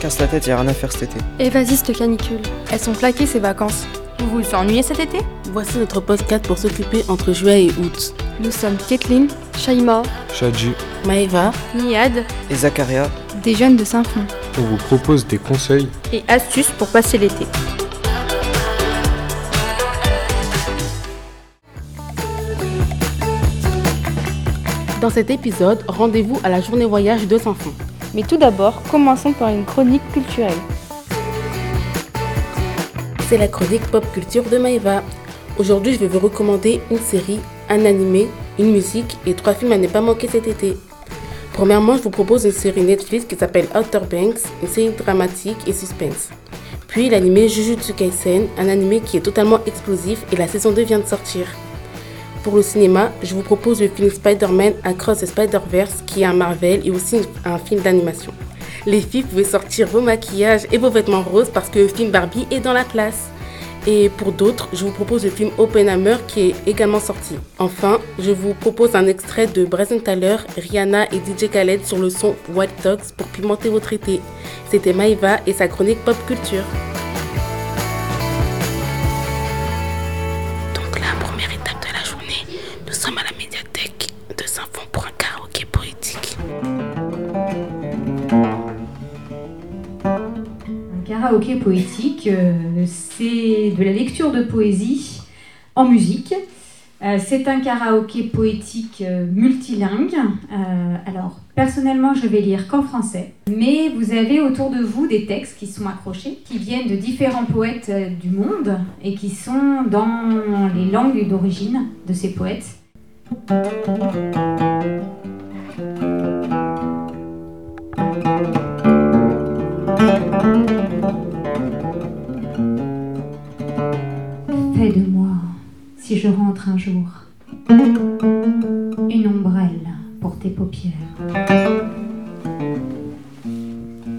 Casse la tête, y a rien à faire cet été. Évasiste canicule. Elles sont plaquées ces vacances. Vous vous ennuyez cet été? Voici notre podcast pour s'occuper entre juillet et août. Nous sommes Kathleen, Shaima, Shadji, Maëva, Niad, Et Zacharia, des jeunes de Saint-Fond. on vous propose des conseils et astuces pour passer l'été. Dans cet épisode, rendez-vous à la journée voyage de Saint-Fond. Mais tout d'abord, commençons par une chronique culturelle. C'est la chronique pop culture de Maëva. Aujourd'hui, je vais vous recommander une série, un animé, une musique et trois films à ne pas manquer cet été. Premièrement, je vous propose une série Netflix qui s'appelle Outer Banks, une série dramatique et suspense. Puis l'animé Jujutsu Kaisen, un animé qui est totalement explosif et la saison 2 vient de sortir. Pour le cinéma, je vous propose le film Spider-Man Across the Spider-Verse qui est un Marvel et aussi un film d'animation. Les filles, vous pouvez sortir vos maquillages et vos vêtements roses parce que le film Barbie est dans la place. Et pour d'autres, je vous propose le film Oppenheimer qui est également sorti. Enfin, je vous propose un extrait de Brazen Tyler, Rihanna et DJ Khaled sur le son Wild Talks pour pimenter votre été. C'était Maïva et sa chronique pop culture. Karaoké poétique, euh, c'est de la lecture de poésie en musique. Euh, c'est un karaoké poétique euh, multilingue. Alors, personnellement, je vais lire qu'en français. Mais vous avez autour de vous des textes qui sont accrochés, qui viennent de différents poètes du monde et qui sont dans les langues d'origine de ces poètes. Si je rentre un jour, une ombrelle pour tes paupières.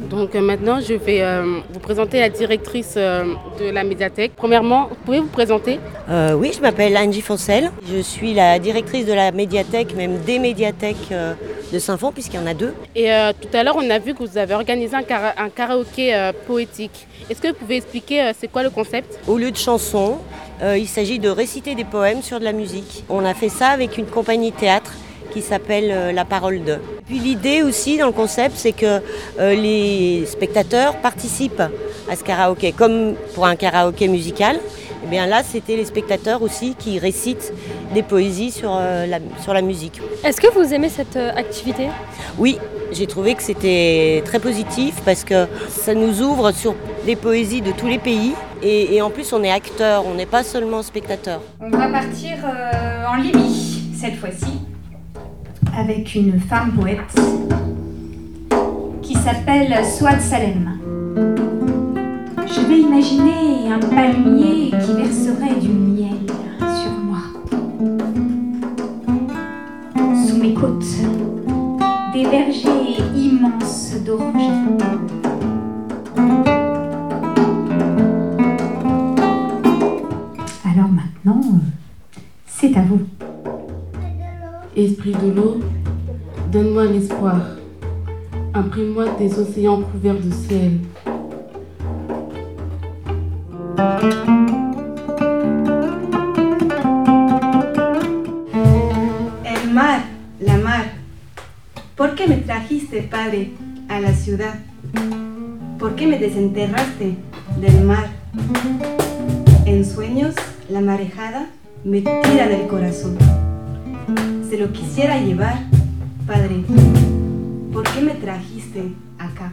Donc euh, maintenant, je vais euh, vous présenter la directrice euh, de la médiathèque. Premièrement, vous pouvez vous présenter? Euh, oui, je m'appelle Angie Foncel. Je suis la directrice de la médiathèque, même des médiathèques euh, de Saint-Fond, puisqu'il y en a deux. Et euh, tout à l'heure, on a vu que vous avez organisé un, kara- un karaoké euh, poétique. Est-ce que vous pouvez expliquer euh, c'est quoi le concept? Au lieu de chansons, il s'agit de réciter des poèmes sur de la musique. On a fait ça avec une compagnie théâtre qui s'appelle La Parole de. Puis l'idée aussi dans le concept, c'est que euh, les spectateurs participent à ce karaoké. Comme pour un karaoké musical, eh bien là, c'était les spectateurs aussi qui récitent des poésies sur, euh, la, sur la musique. Est-ce que vous aimez cette euh, activité? Oui, j'ai trouvé que c'était très positif parce que ça nous ouvre sur des poésies de tous les pays et, et en plus on est acteur, on n'est pas seulement spectateur. On va partir euh, en Libye, cette fois-ci, avec une femme poète qui s'appelle Souad Salem. Imaginer un palmier qui verserait du miel sur moi. Sous mes côtes, des vergers immenses d'orangers. Alors maintenant, c'est à vous. Esprit de l'eau, donne-moi l'espoir. Imprime-moi tes océans couverts de ciel. El mar, la mar. ¿Por qué me trajiste, Padre, a la ciudad? ¿Por qué me desenterraste del mar? En sueños, la marejada me tira del corazón. Se lo quisiera llevar, Padre. ¿Por qué me trajiste acá?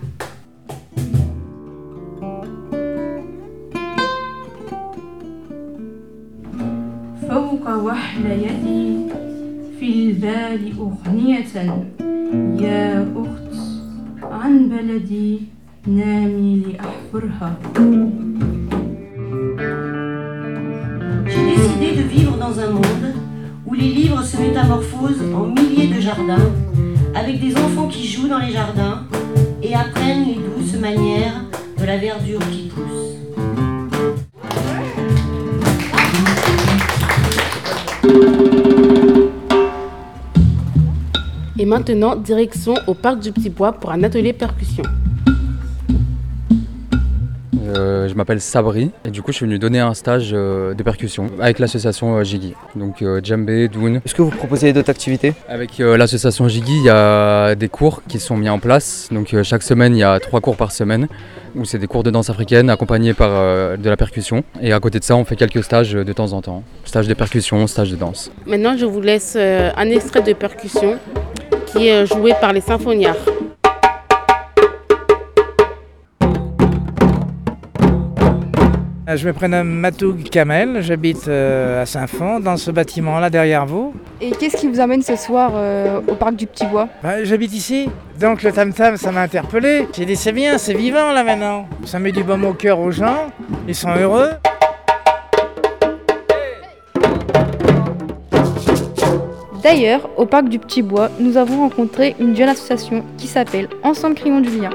فوق وحل يدي في البال أغنية يا أخت عن بلدي نامي لأحفرها J'ai décidé de vivre dans un monde où les livres se métamorphosent en milliers de jardins, avec des enfants qui jouent dans les jardins et apprennent les douces manières de la verdure qui pousse. Maintenant, direction au parc du Petit Bois pour un atelier percussion. Euh, je m'appelle Sabri et du coup je suis venu donner un stage euh, de percussion avec l'association euh, Jiggy. Donc euh, djembé, doun. Est-ce que vous proposez d'autres activités? Avec euh, l'association Jiggy, il y a des cours qui sont mis en place. Donc euh, chaque semaine, il y a trois cours par semaine où c'est des cours de danse africaine accompagnés par euh, de la percussion. Et à côté de ça, on fait quelques stages euh, de temps en temps. Stages de percussion, stages de danse. Maintenant, je vous laisse euh, un extrait de percussion qui est euh, joué par les symphoniards. Je me prénomme Matoug Kamel, j'habite euh, à Saint-Fond, dans ce bâtiment-là derrière vous. Et qu'est-ce qui vous amène ce soir euh, au parc du Petit Bois? Bah, j'habite ici, donc le tam-tam, ça m'a interpellé. J'ai dit, c'est bien, c'est vivant là maintenant. Ça met du baume au cœur aux gens, ils sont heureux. D'ailleurs, au parc du Petit Bois, nous avons rencontré une jeune association qui s'appelle Ensemble Crayon du Lien.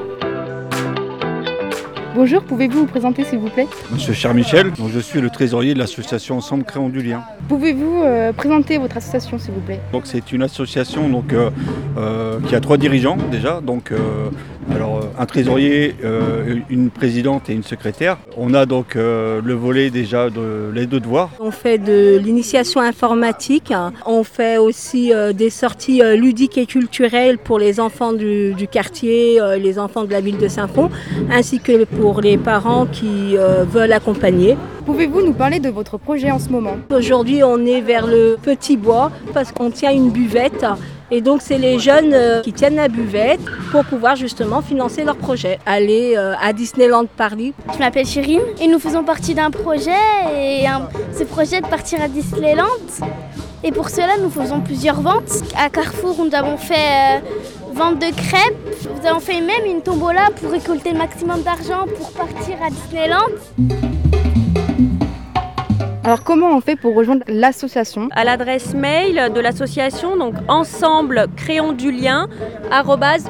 Bonjour, pouvez-vous vous présenter s'il vous plaît? Monsieur Cher Michel, donc je suis le trésorier de l'association Ensemble Créons du Lien. Pouvez-vous euh, présenter votre association s'il vous plaît? Donc c'est une association donc, euh, euh, qui a trois dirigeants déjà, donc euh, alors, un trésorier, euh, une présidente et une secrétaire. On a donc euh, le volet déjà de l'aide de devoirs. On fait de l'initiation informatique, on fait aussi euh, des sorties euh, ludiques et culturelles pour les enfants du, du quartier, euh, les enfants de la ville de Saint-Fond, ainsi que pour les parents qui euh, veulent accompagner. Pouvez-vous nous parler de votre projet en ce moment? Aujourd'hui, on est vers le Petit Bois parce qu'on tient une buvette. Et donc, c'est les jeunes euh, qui tiennent la buvette pour pouvoir justement financer leur projet. Aller euh, à Disneyland Paris. Je m'appelle Chirine et nous faisons partie d'un projet et un- ce projet de partir à Disneyland. Et pour cela, nous faisons plusieurs ventes. À Carrefour, nous avons fait euh, vente de crêpes. Nous avons fait même une tombola pour récolter le maximum d'argent pour partir à Disneyland. Alors comment on fait pour rejoindre l'association? À l'adresse mail de l'association, donc ensemble créons du lien,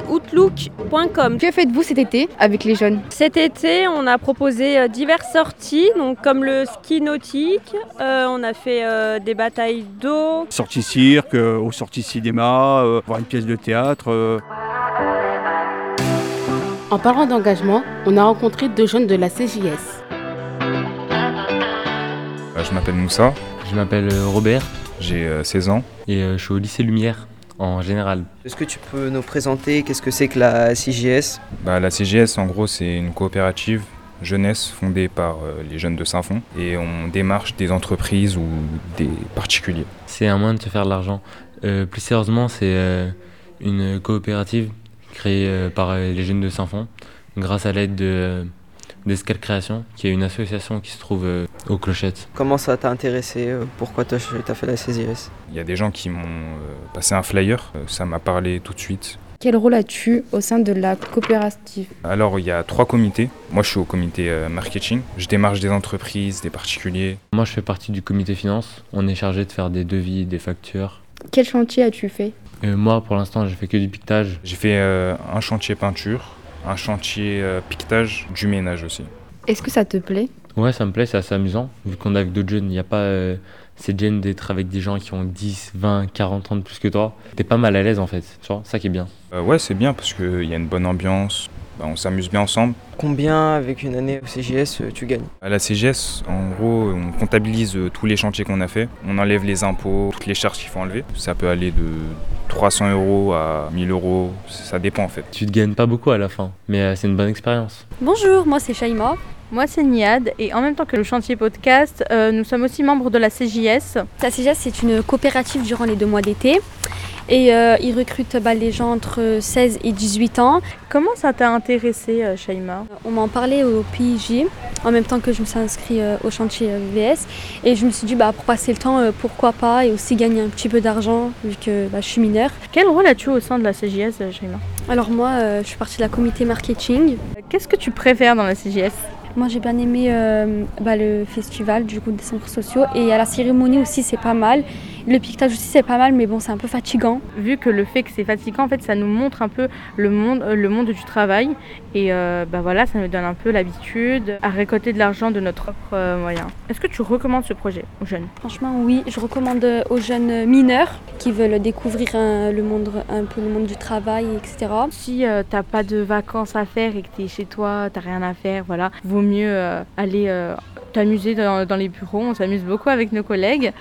outlook.com. Que faites-vous cet été avec les jeunes? Cet été, on a proposé euh, diverses sorties, donc comme le ski nautique, euh, on a fait euh, des batailles d'eau. Sorties cirque, euh, aux sorties cinéma, euh, voir une pièce de théâtre. euh. En parlant d'engagement, on a rencontré deux jeunes de la CJS. Euh, Je m'appelle Moussa, Je m'appelle euh, Robert j'ai euh, 16 ans. et euh, je suis au lycée Lumière en général. Est-ce que tu peux nous présenter qu'est-ce que c'est que la CJS Bah, la CGS, en gros, c'est une coopérative jeunesse fondée par euh, les jeunes de Saint-Fond et on démarche des entreprises ou des particuliers. C'est un moyen de se faire de l'argent. Euh, plus sérieusement, c'est euh, une coopérative créée euh, par euh, les jeunes de Saint-Fond grâce à l'aide de euh, d'Escale Création, qui est une association qui se trouve euh, aux Clochettes. Comment ça t'a intéressé euh, Pourquoi t'as as fait la CJS Il y a des gens qui m'ont euh, passé un flyer, ça m'a parlé tout de suite. Quel rôle as-tu au sein de la coopérative? Alors il y a trois comités. Moi je suis au comité euh, marketing. Je démarche des entreprises, des particuliers. Moi, je fais partie du comité finance. On est chargé de faire des devis, des factures. Quel chantier as-tu fait? Euh, moi, pour l'instant, j'ai fait que du piquetage. J'ai fait euh, un chantier peinture, un chantier euh, piquetage, du ménage aussi. Est-ce que ça te plaît? Ouais, ça me plaît, c'est assez amusant. Vu qu'on est avec d'autres jeunes, il n'y a pas euh, cette gêne d'être avec des gens qui ont 10, 20, 40 ans de plus que toi. T'es pas mal à l'aise en fait, tu vois, ça qui est bien. Euh, ouais, c'est bien parce qu'il y a une bonne ambiance, bah, on s'amuse bien ensemble. Combien avec une année au CJS euh, tu gagnes? À la CGS, en gros, on comptabilise tous les chantiers qu'on a fait. On enlève les impôts, toutes les charges qu'il faut enlever. Ça peut aller de 300 euros à 1000 euros, ça dépend en fait. Tu te gagnes pas beaucoup à la fin, mais euh, c'est une bonne expérience. Bonjour, moi c'est Shaima. Moi c'est Niad et en même temps que le chantier podcast, euh, nous sommes aussi membres de la CJS. La CGS, c'est une coopérative durant les deux mois d'été. Et euh, ils recrutent bah, les gens entre 16 et 18 ans. Comment ça t'a intéressé euh, Shaima? On m'en parlait au PIJ, en même temps que je me suis inscrite euh, au chantier euh, VS. Et je me suis dit, bah, pour passer le temps, pourquoi pas, et aussi gagner un petit peu d'argent, vu que bah, je suis mineure. Quel rôle as-tu au sein de la CJS Shaima? Alors moi, euh, je suis partie de la comité marketing. Qu'est-ce que tu préfères dans la CJS Moi, j'ai bien aimé euh, bah, le festival du coup des centres sociaux. Et à la cérémonie aussi, c'est pas mal. Le piquetage aussi c'est pas mal mais bon c'est un peu fatigant. Vu que le fait que c'est fatigant en fait ça nous montre un peu le monde, euh, le monde du travail et euh, bah voilà ça nous donne un peu l'habitude à récolter de l'argent de notre propre euh, moyen. Est-ce que tu recommandes ce projet aux jeunes? Franchement oui, je recommande aux jeunes mineurs qui veulent découvrir un, le monde, un peu le monde du travail etc. Si t'as pas de vacances à faire et que tu es chez toi, t'as rien à faire, voilà, vaut mieux aller t'amuser dans, dans les bureaux. On s'amuse beaucoup avec nos collègues.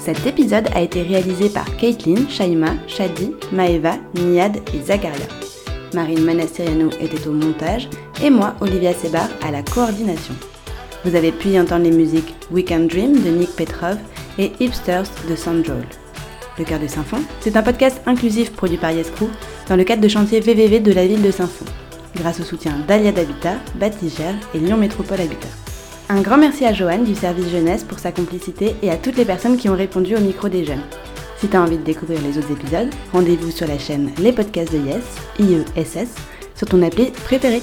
Cet épisode a été réalisé par Caitlin, Shaima, Shadi, Maeva, Niad et Zagaria. Marine Manastiriano était au montage et moi, Olivia Sebar, à la coordination. Vous avez pu y entendre les musiques Weekend Dream de Nick Petrov et Hipsters de Sandrol. Le cœur de Saint-Fond, c'est un podcast inclusif produit par Yescrew dans le cadre de chantier VVV de la ville de Saint-Fond, grâce au soutien d'Aliad Habitat, Batigère et Lyon Métropole Habitat. Un grand merci à Joanne du service jeunesse pour sa complicité et à toutes les personnes qui ont répondu au micro des jeunes. Si tu as envie de découvrir les autres épisodes, rendez-vous sur la chaîne Les Podcasts de Yes, IESS, sur ton appli préférée.